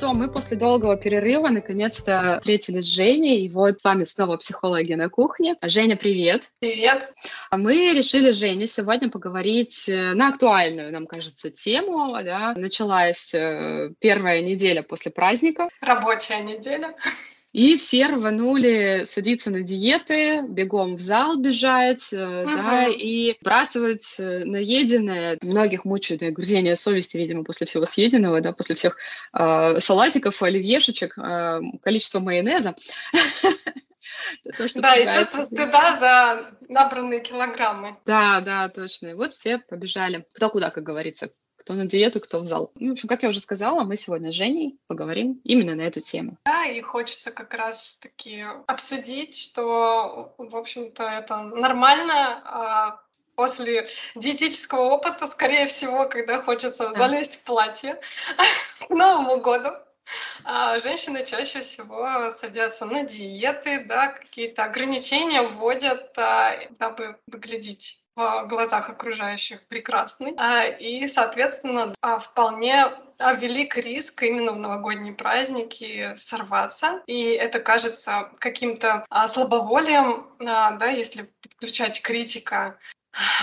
что, мы после долгого перерыва наконец-то встретились с Женей, и вот с вами снова психологи на кухне. Женя, привет! Привет! Мы решили с Женей сегодня поговорить э, на актуальную, нам кажется, тему. Да? Началась э, первая неделя после праздника. Рабочая неделя. И все рванули садиться на диеты, бегом в зал бежать, uh-huh. да, и бросать э, наеденное. Многих мучают огрузение совести, видимо, после всего съеденного, да, после всех э, салатиков, оливьешечек, э, количество майонеза. То, что да, и чувство стыда за набранные килограммы. Да, да, точно. И вот все побежали. Кто куда, как говорится кто на диету, кто в зал. Ну, в общем, как я уже сказала, мы сегодня с Женей поговорим именно на эту тему. Да, и хочется как раз-таки обсудить, что, в общем-то, это нормально, а после диетического опыта, скорее всего, когда хочется да. залезть в платье к Новому году, а женщины чаще всего садятся на диеты, да, какие-то ограничения вводят, а, дабы выглядеть в глазах окружающих прекрасный. А, и, соответственно, а, вполне велик риск именно в новогодние праздники сорваться. И это кажется каким-то слабоволием, да, если подключать критика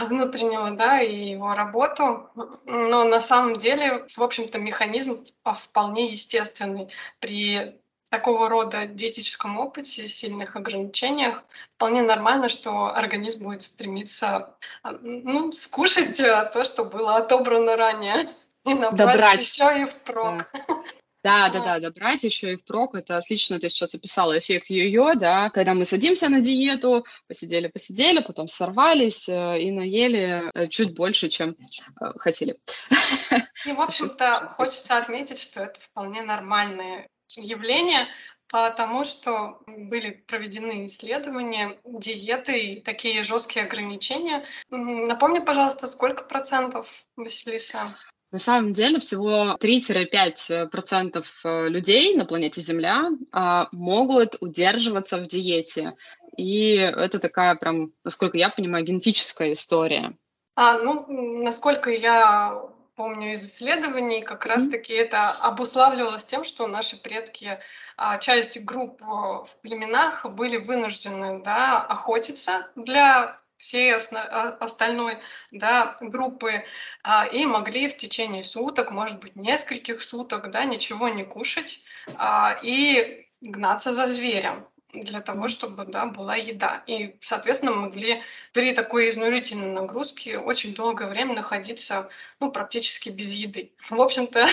внутреннего, да, и его работу. Но на самом деле, в общем-то, механизм вполне естественный при такого рода диетическом опыте, сильных ограничениях, вполне нормально, что организм будет стремиться а, ну, скушать э, то, что было отобрано ранее, и набрать еще и впрок. Да. Да, да, да, добрать еще и впрок. Это отлично ты сейчас описала эффект йо-йо, да, когда мы садимся на диету, посидели, посидели, потом сорвались э, и наели э, чуть больше, чем хотели. И, в общем-то, хочется отметить, что это вполне нормальное явление, потому что были проведены исследования, диеты и такие жесткие ограничения. Напомни, пожалуйста, сколько процентов, Василиса? На самом деле всего 3-5% э, людей на планете Земля а, могут удерживаться в диете. И это такая прям, насколько я понимаю, генетическая история. А, ну, насколько я помню из исследований, как mm-hmm. раз-таки это обуславливалось тем, что наши предки, а, часть групп в племенах были вынуждены да, охотиться для всей остальной да, группы а, и могли в течение суток, может быть, нескольких суток, да, ничего не кушать а, и гнаться за зверем для того, чтобы да, была еда. И, соответственно, могли при такой изнурительной нагрузке очень долгое время находиться ну, практически без еды. В общем-то,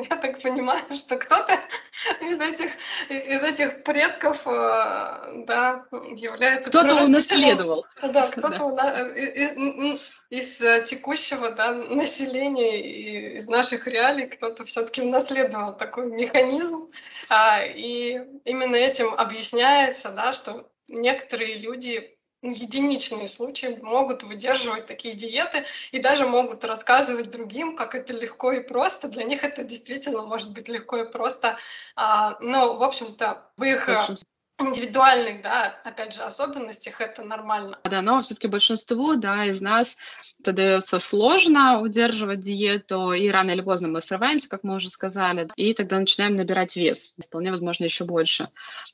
я так понимаю, что кто-то из этих, из этих предков э, да, является Кто-то унаследовал. Да, кто-то да. из, из текущего да, населения, и из наших реалий, кто-то все-таки унаследовал такой механизм. А, и именно этим объясняется, да, что некоторые люди единичные случаи могут выдерживать такие диеты и даже могут рассказывать другим, как это легко и просто. Для них это действительно может быть легко и просто. А, но, в общем-то, в их индивидуальных, да, опять же, особенностях это нормально. Да, но все-таки большинству, да, из нас это дается сложно удерживать диету, и рано или поздно мы срываемся, как мы уже сказали, и тогда начинаем набирать вес, вполне возможно еще больше.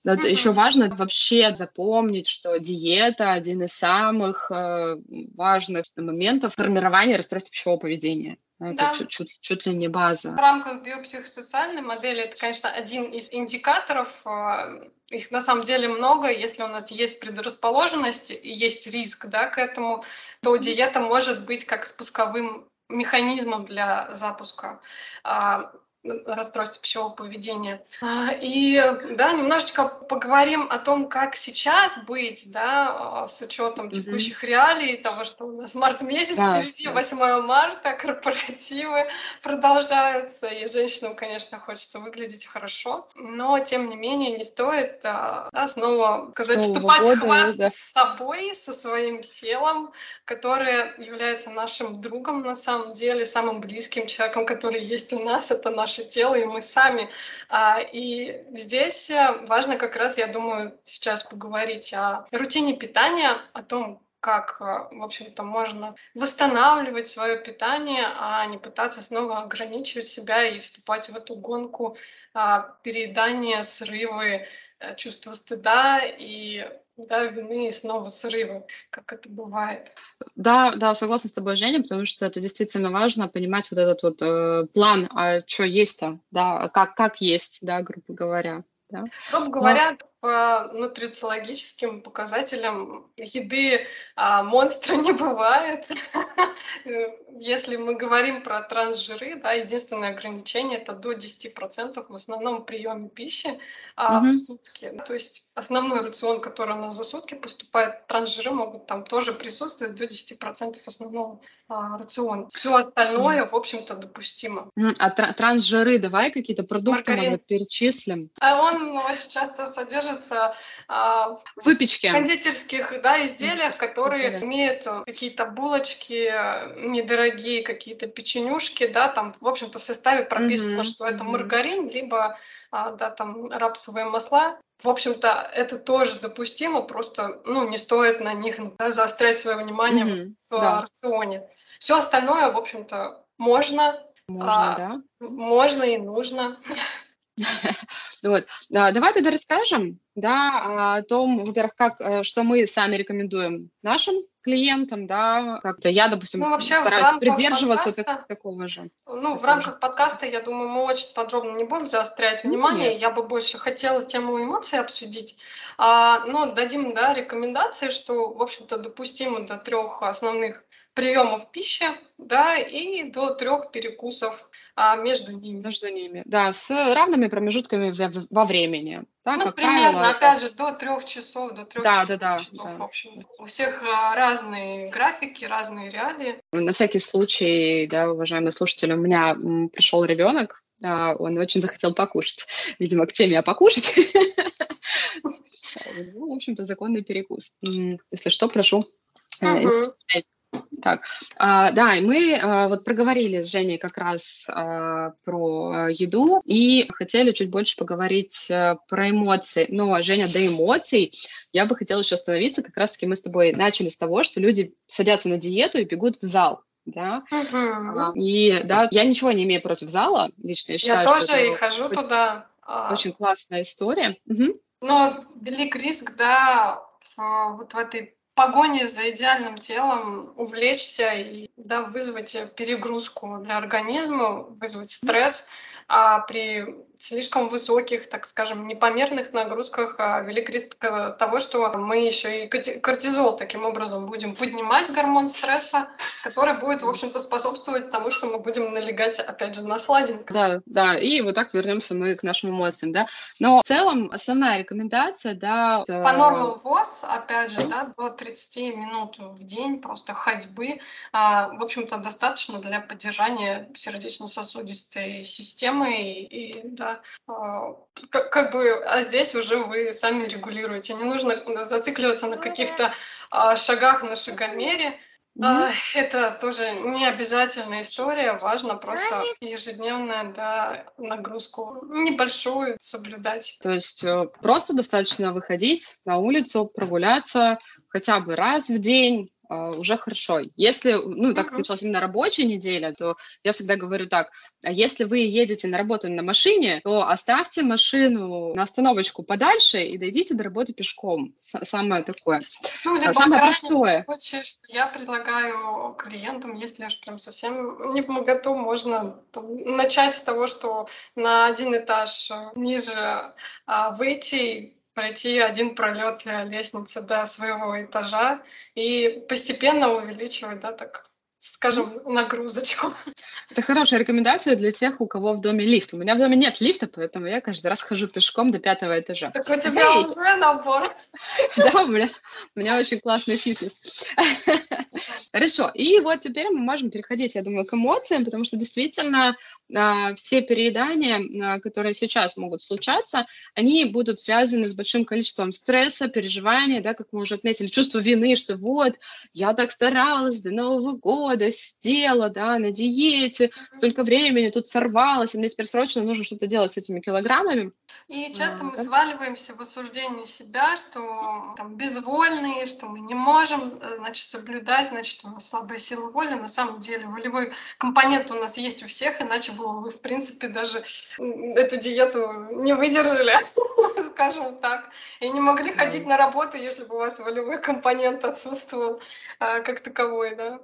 Вот mm-hmm. Еще важно вообще запомнить, что диета один из самых э, важных моментов формирования расстройства пищевого поведения. Это да. чуть, чуть, чуть ли не база. В рамках биопсихосоциальной модели это, конечно, один из индикаторов. А, их на самом деле много. Если у нас есть предрасположенность и есть риск да, к этому, то диета может быть как спусковым механизмом для запуска а, расстройств пищевого поведения. А, и да, немножечко поговорим о том, как сейчас быть, да, а, с учетом текущих mm-hmm. реалий, того, что у нас март месяц да, впереди, 8 марта, корпоративы продолжаются, и женщинам, конечно, хочется выглядеть хорошо, но тем не менее не стоит а, да, снова сказать, вступать в схватку да. с собой, со своим телом, которое является нашим другом на самом деле, самым близким человеком, который есть у нас, это наш наше тело, и мы сами. А, и здесь э, важно как раз, я думаю, сейчас поговорить о рутине питания, о том, как, а, в общем-то, можно восстанавливать свое питание, а не пытаться снова ограничивать себя и вступать в эту гонку а, переедания, срывы, э, чувства стыда и да, вины и снова срывы, как это бывает. Да, да, согласна с тобой, Женя, потому что это действительно важно понимать вот этот вот э, план, а что есть-то, да, как, как есть, да, грубо говоря. Да. Грубо говоря, по нутрициологическим показателям еды а, монстра не бывает. Если мы говорим про трансжиры, да, единственное ограничение это до 10% в основном приеме пищи а, угу. в сутки. То есть основной рацион, который у нас за сутки поступает, трансжиры могут там тоже присутствовать до 10% основного а, рациона. Все остальное, в общем-то, допустимо. А тр- трансжиры, давай какие-то продукты, Маргарин. может, перечислим. А он очень часто содержится а, в выпечке. кондитерских да, изделиях, которые имеют какие-то булочки недорогие, какие-то печенюшки, да, там, в общем-то, в составе прописано, mm-hmm. что это маргарин, либо, а, да, там, рапсовые масла. В общем-то, это тоже допустимо, просто, ну, не стоит на них да, заострять свое внимание mm-hmm. в да. рационе. Все остальное, в общем-то, можно. Можно, а, да? Можно и нужно. Вот. Давай тогда расскажем, да, о том, во-первых, как, э, что мы сами рекомендуем нашим клиентам, да, как-то я, допустим, ну, вообще, стараюсь придерживаться подкаста, так, такого же. Ну, в рамках же. подкаста, я думаю, мы очень подробно не будем заострять ну, внимание. Нет. Я бы больше хотела тему эмоций обсудить. А, но дадим, да, рекомендации, что, в общем-то, допустимо до трех основных приемов пищи, да, и до трех перекусов а, между ними. Между ними, да, с равными промежутками во времени. Да, ну, примерно, правило, опять это... же, до трех часов, до трех да, да, да, часов, да. в общем. У всех а, разные графики, разные реалии. На всякий случай, да, уважаемые слушатели, у меня пришел ребенок, он очень захотел покушать. Видимо, к теме «а покушать». Ну, в общем-то, законный перекус. Если что, прошу э, так, а, да, и мы а, вот проговорили с Женей как раз а, про еду и хотели чуть больше поговорить а, про эмоции. Но, Женя, до эмоций я бы хотела еще остановиться. Как раз-таки мы с тобой начали с того, что люди садятся на диету и бегут в зал да. Uh-huh. И да, я ничего не имею против зала, лично я считаю. Я тоже и хожу туда. Очень классная история. Угу. Но велик риск, да, вот в этой погоне за идеальным телом увлечься и да, вызвать перегрузку для организма, вызвать стресс, а при слишком высоких, так скажем, непомерных нагрузках а, велик риск э, того, что мы еще и кортизол таким образом будем поднимать, гормон стресса, который будет, в общем-то, способствовать тому, что мы будем налегать, опять же, на сладенькое. Да, да, и вот так вернемся мы к нашим эмоциям, да. Но в целом основная рекомендация, да... По нормам ВОЗ, опять же, да, до 30 минут в день просто ходьбы, а, в общем-то, достаточно для поддержания сердечно-сосудистой системы и, и да, да, а, как, как бы, а здесь уже вы сами регулируете. Не нужно зацикливаться на каких-то а, шагах на шагомере. Mm-hmm. Это тоже не обязательная история, важно просто ежедневную да, нагрузку небольшую соблюдать. То есть э, просто достаточно выходить на улицу, прогуляться хотя бы раз в день, уже хорошо. Если, ну, так как началась именно рабочая неделя, то я всегда говорю так, а если вы едете на работу на машине, то оставьте машину на остановочку подальше и дойдите до работы пешком. Самое такое. Ну, либо Самое простое. Случае, что я предлагаю клиентам, если уж прям совсем не моготу, можно там, начать с того, что на один этаж ниже а, выйти пройти один пролет лестницы до своего этажа и постепенно увеличивать, да, так скажем, нагрузочку. Это хорошая рекомендация для тех, у кого в доме лифт. У меня в доме нет лифта, поэтому я каждый раз хожу пешком до пятого этажа. Так у тебя Эй! уже набор. Да, у меня, у меня очень классный фитнес. Хорошо, и вот теперь мы можем переходить, я думаю, к эмоциям, потому что действительно все переедания, а, которые сейчас могут случаться, они будут связаны с большим количеством стресса, переживания, да, как мы уже отметили, чувство вины, что вот, я так старалась до Нового года, сидела, да, на диете, столько времени тут сорвалась, и мне теперь срочно нужно что-то делать с этими килограммами. И часто мы сваливаемся в осуждении себя, что там безвольные, что мы не можем, э, значит, соблюдать, значит, у нас слабая сила воли. На самом деле волевой компонент у нас есть у всех, иначе бы вы, в принципе, даже эту диету не выдержали, скажем так, и не могли ходить на работу, если бы у вас волевой компонент отсутствовал а, как таковой, да.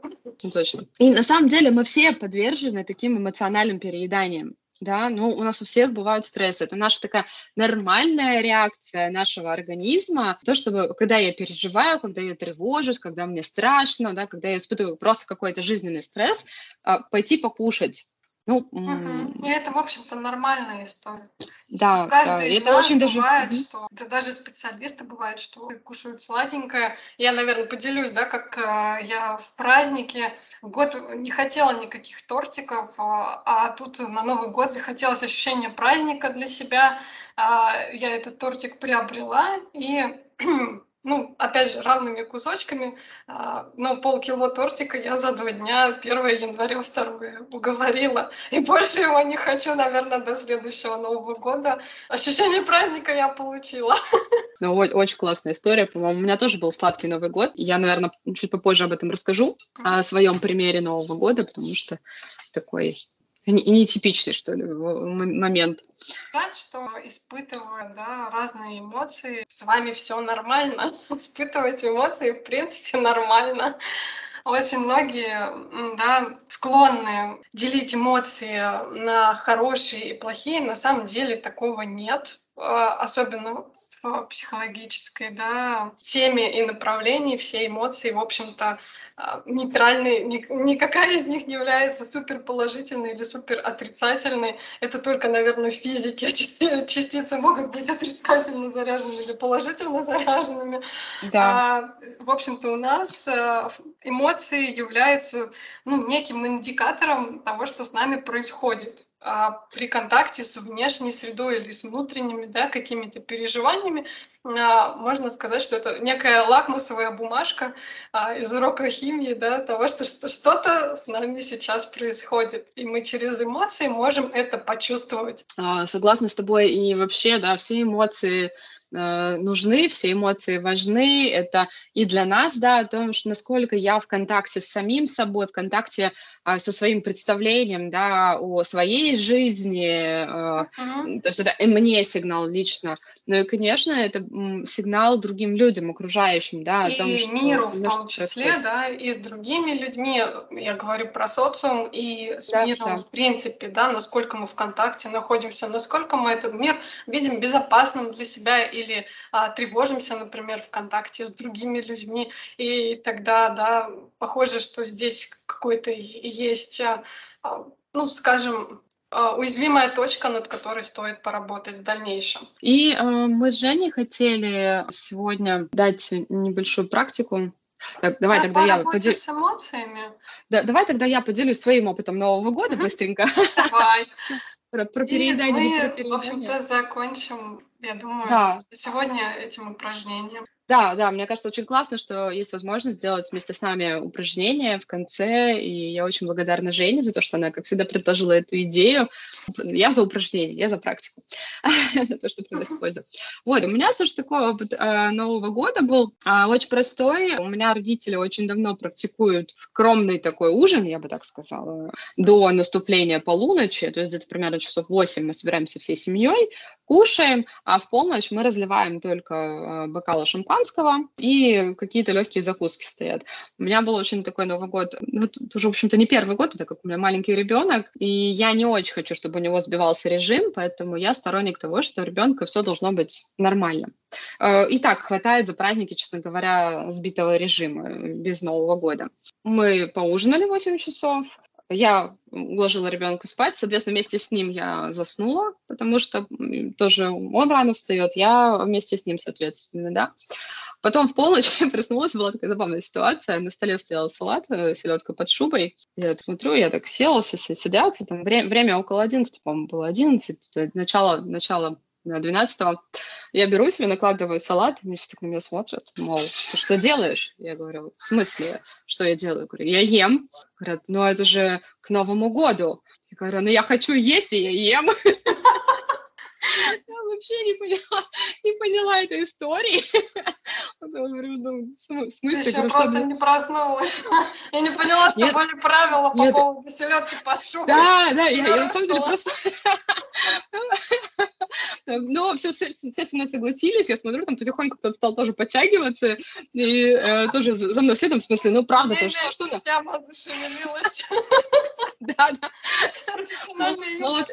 Точно. И на самом деле мы все подвержены таким эмоциональным перееданиям да, ну, у нас у всех бывают стрессы. Это наша такая нормальная реакция нашего организма. То, чтобы, когда я переживаю, когда я тревожусь, когда мне страшно, да, когда я испытываю просто какой-то жизненный стресс, а, пойти покушать. Ну, угу. И это, в общем-то, нормальная история. Да, Каждый да. это очень бывает, даже... что да, даже специалисты бывают, что кушают сладенькое. Я, наверное, поделюсь, да, как э, я в празднике год не хотела никаких тортиков, э, а тут на Новый год захотелось ощущение праздника для себя. Э, я этот тортик приобрела и ну, опять же, равными кусочками, а, но полкило тортика я за два дня, 1 января, 2 уговорила. И больше его не хочу, наверное, до следующего Нового года. Ощущение праздника я получила. Ну, очень классная история, по-моему. У меня тоже был сладкий Новый год. Я, наверное, чуть попозже об этом расскажу, о своем примере Нового года, потому что такой нетипичный, что ли, момент. Сказать, что испытываю да, разные эмоции, с вами все нормально. Испытывать эмоции, в принципе, нормально. Очень многие да, склонны делить эмоции на хорошие и плохие. На самом деле такого нет. А, психологической да, теме и направлении все эмоции, в общем-то, а, нейтральные, ни, никакая из них не является супер положительной или супер отрицательной. Это только, наверное, в физике частицы могут быть отрицательно заряженными или положительно заряженными. Да. А, в общем-то, у нас э, эмоции являются ну, неким индикатором того, что с нами происходит. А, при контакте с внешней средой или с внутренними да, какими-то переживаниями, а, можно сказать, что это некая лакмусовая бумажка а, из урока химии, да, того, что что-то с нами сейчас происходит, и мы через эмоции можем это почувствовать. Согласна с тобой, и вообще, да, все эмоции Э, нужны, все эмоции важны. Это и для нас, да, о том, что насколько я в контакте с самим собой, в контакте а, со своим представлением, да, о своей жизни. Uh-huh. То есть это мне сигнал лично. Ну и, конечно, это сигнал другим людям, окружающим, да, о том, и что... миру в том числе, да, и с другими людьми. Я говорю про социум и с да, миром да. в принципе, да, насколько мы в контакте находимся, насколько мы этот мир видим безопасным для себя и или а, тревожимся, например, в контакте с другими людьми, и тогда, да, похоже, что здесь какой-то есть, а, а, ну, скажем, а, уязвимая точка, над которой стоит поработать в дальнейшем. И э, мы с Женей хотели сегодня дать небольшую практику так, давай а тогда я поделюсь. с эмоциями? Да, давай тогда я поделюсь своим опытом Нового года быстренько. Давай. Про, про переедание. Мы, в общем-то, закончим, я думаю, да. сегодня этим упражнением. Да, да, мне кажется, очень классно, что есть возможность сделать вместе с нами упражнение в конце, и я очень благодарна Жене за то, что она, как всегда, предложила эту идею. Я за упражнение, я за практику, то, что приносит пользу. Вот, у меня, слушай, такой опыт а, Нового года был а, очень простой. У меня родители очень давно практикуют скромный такой ужин, я бы так сказала, до наступления полуночи, то есть где-то примерно часов 8 мы собираемся всей семьей, кушаем, а в полночь мы разливаем только а, бокалы шампанского, шампанского, и какие-то легкие закуски стоят. У меня был очень такой Новый год, ну, это уже, в общем-то, не первый год, так как у меня маленький ребенок, и я не очень хочу, чтобы у него сбивался режим, поэтому я сторонник того, что у ребенка все должно быть нормально. Э, и так хватает за праздники, честно говоря, сбитого режима без Нового года. Мы поужинали 8 часов, я уложила ребенка спать, соответственно, вместе с ним я заснула, потому что тоже он рано встает, я вместе с ним, соответственно, да. Потом в полночь я проснулась, была такая забавная ситуация. На столе стоял салат, э, селедка под шубой. Я смотрю, я так села, все сидят, там время, время около 11, по-моему, было 11, начало, начало 12 я беру себе, накладываю салат, и мне все так на меня смотрят, мол, ты что делаешь? Я говорю, в смысле, что я делаю? Говорю, я ем. Говорят, ну это же к Новому году. Я говорю, ну я хочу есть, и я ем. Я вообще не поняла, не поняла этой истории. Ну, в смысле? Я просто не проснулась. Я не поняла, что были правила по поводу селедки под шубой. Да, да, я на самом деле просто... Но все, все, все со мной согласились, я смотрю, там потихоньку кто-то стал тоже подтягиваться, и э, тоже за мной следом, в смысле, ну правда, то что что. Да, да. Ну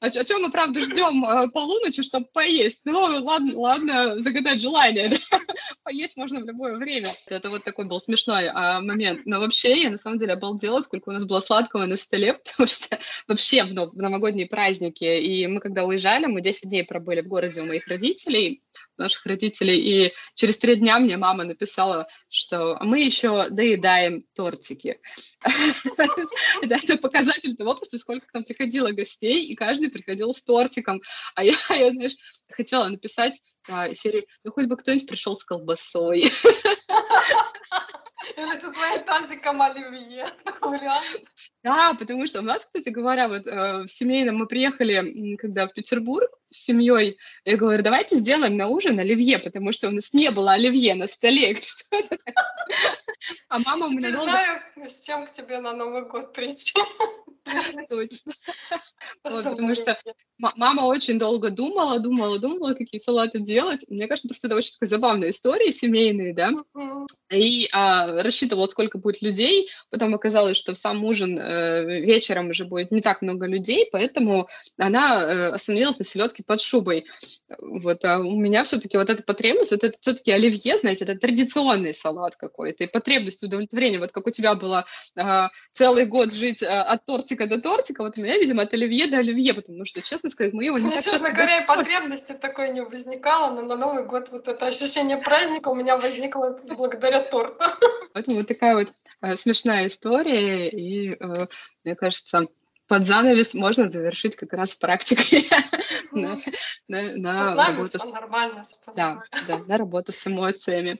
а чем мы, правда, ждем э, полуночи, чтобы поесть? Ну, ладно, ладно, загадать желание, Поесть можно в любое время. Это вот такой был смешной а, момент. Но вообще, я на самом деле обалдела, сколько у нас было сладкого на столе, потому что вообще в новогодние праздники, и мы когда уезжали, мы 10 дней пробыли в городе у моих родителей, наших родителей, и через три дня мне мама написала, что мы еще доедаем тортики. Это показатель того, просто сколько к нам приходило гостей, и каждый приходил с тортиком. А я, знаешь, хотела написать серии, ну хоть бы кто-нибудь пришел с колбасой. Или ты своим тазиком оливье. Да, потому что у нас, кстати говоря, вот э, в семейном мы приехали, когда в Петербург с семьей, я говорю, давайте сделаем на ужин оливье, потому что у нас не было оливье на столе. А мама меня долго... знаю, с чем к тебе на Новый год прийти. Точно. Вот, потому что мама очень долго думала, думала, думала, какие салаты делать. Мне кажется, просто это очень такая забавная история, семейные, да. И а, рассчитывала, сколько будет людей. Потом оказалось, что в сам ужин э, вечером уже будет не так много людей, поэтому она э, остановилась на селедке под шубой. Вот, а у меня все-таки вот эта потребность, вот это все-таки оливье, знаете, это традиционный салат какой-то, и потребность удовлетворения, вот как у тебя было э, целый год жить э, от тортика до тортика, вот у меня, видимо, от оливье до оливье, потому что, честно сказать, мы его не так честно говоря, потребности такой не возникало, но на Новый год вот это ощущение праздника у меня возникло благодаря торту. Поэтому вот такая вот э, смешная история, и э, мне кажется, под занавес можно завершить как раз практикой на, на, на работу с... нормально. Да, да, на работу с эмоциями.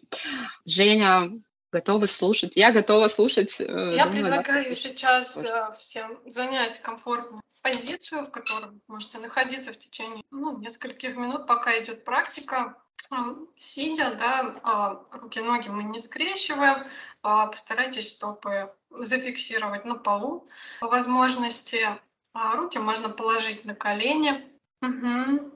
Женя, готовы слушать. Я готова слушать. Э, Я думаю, предлагаю сейчас э, всем занять комфортную позицию, в которой вы можете находиться в течение ну, нескольких минут, пока идет практика. Сидя, да, э, руки-ноги мы не скрещиваем, э, постарайтесь стопы зафиксировать на полу. По возможности э, руки можно положить на колени. Угу.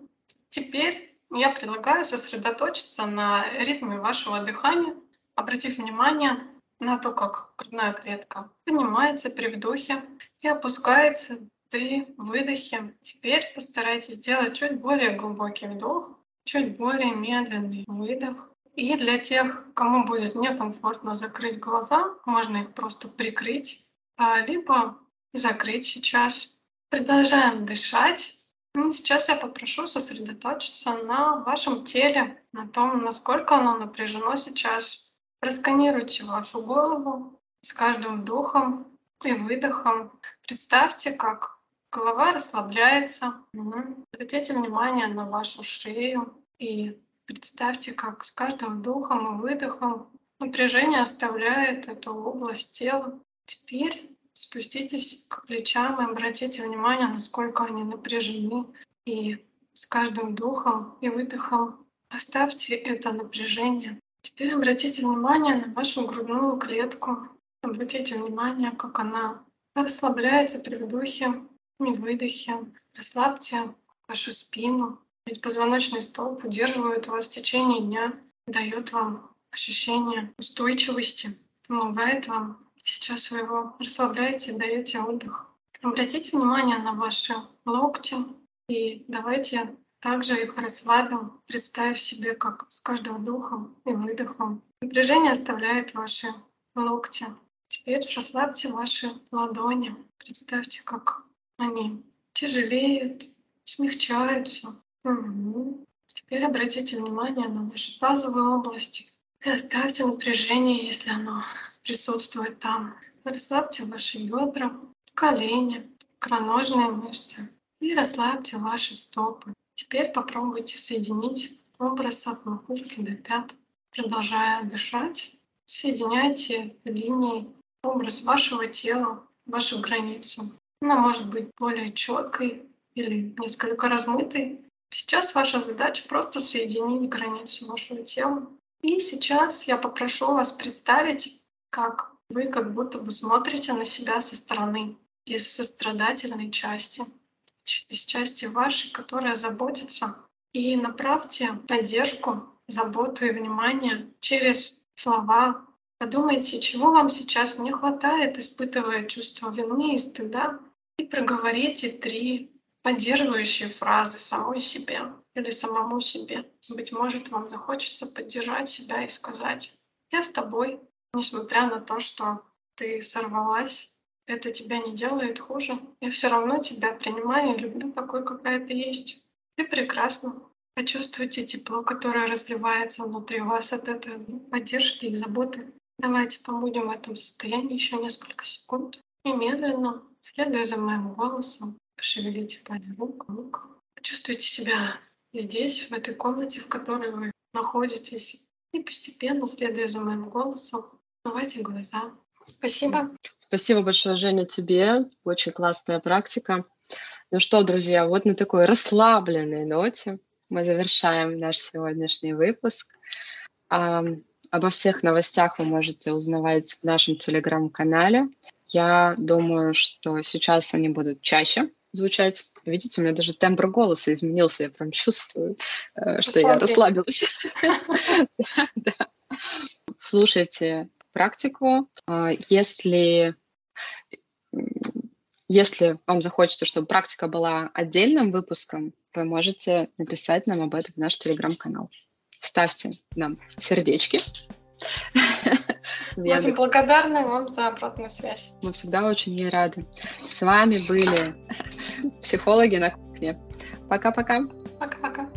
Теперь я предлагаю сосредоточиться на ритме вашего дыхания обратив внимание на то, как грудная клетка поднимается при вдохе и опускается при выдохе. Теперь постарайтесь сделать чуть более глубокий вдох, чуть более медленный выдох. И для тех, кому будет некомфортно закрыть глаза, можно их просто прикрыть, а, либо закрыть сейчас. Продолжаем дышать. Сейчас я попрошу сосредоточиться на вашем теле, на том, насколько оно напряжено сейчас, Просканируйте вашу голову с каждым вдохом и выдохом. Представьте, как голова расслабляется. Обратите внимание на вашу шею и представьте, как с каждым вдохом и выдохом напряжение оставляет эту область тела. Теперь спуститесь к плечам и обратите внимание, насколько они напряжены. И с каждым вдохом и выдохом оставьте это напряжение Теперь обратите внимание на вашу грудную клетку. Обратите внимание, как она расслабляется при вдохе и выдохе. Расслабьте вашу спину. Ведь позвоночный столб удерживает вас в течение дня, дает вам ощущение устойчивости, помогает вам. Сейчас вы его расслабляете, даете отдых. Обратите внимание на ваши локти и давайте также их расслабил, представив себе, как с каждым вдохом и выдохом напряжение оставляет ваши локти. Теперь расслабьте ваши ладони. Представьте, как они тяжелеют, смягчаются. Угу. Теперь обратите внимание на ваши базовые области. И оставьте напряжение, если оно присутствует там. Расслабьте ваши бедра, колени, икроножные мышцы и расслабьте ваши стопы. Теперь попробуйте соединить образ от макушки до пят. Продолжая дышать, соединяйте линии образ вашего тела, вашу границу. Она может быть более четкой или несколько размытой. Сейчас ваша задача просто соединить границу вашего тела. И сейчас я попрошу вас представить, как вы как будто бы смотрите на себя со стороны, из сострадательной части, из части вашей, которая заботится. И направьте поддержку, заботу и внимание через слова. Подумайте, чего вам сейчас не хватает, испытывая чувство вины и стыда, и проговорите три поддерживающие фразы самой себе или самому себе. Быть может, вам захочется поддержать себя и сказать «Я с тобой», несмотря на то, что ты сорвалась, это тебя не делает хуже. Я все равно тебя принимаю и люблю такой, какая ты есть. Ты прекрасна. Почувствуйте тепло, которое разливается внутри вас от этой поддержки и заботы. Давайте побудем в этом состоянии еще несколько секунд. И медленно, следуя за моим голосом, пошевелите пальцы рук, рук. Почувствуйте себя здесь, в этой комнате, в которой вы находитесь. И постепенно, следуя за моим голосом, открывайте глаза. Спасибо. Спасибо большое, Женя, тебе. Очень классная практика. Ну что, друзья, вот на такой расслабленной ноте мы завершаем наш сегодняшний выпуск. Обо всех новостях вы можете узнавать в нашем телеграм-канале. Я думаю, что сейчас они будут чаще звучать. Видите, у меня даже тембр голоса изменился, я прям чувствую, э, что я расслабилась. Слушайте практику. А, если если вам захочется, чтобы практика была отдельным выпуском, вы можете написать нам об этом в наш телеграм-канал. Ставьте нам сердечки. Очень благодарны вам за обратную связь. Мы всегда очень ей рады. С вами были психологи на кухне. Пока-пока. Пока-пока.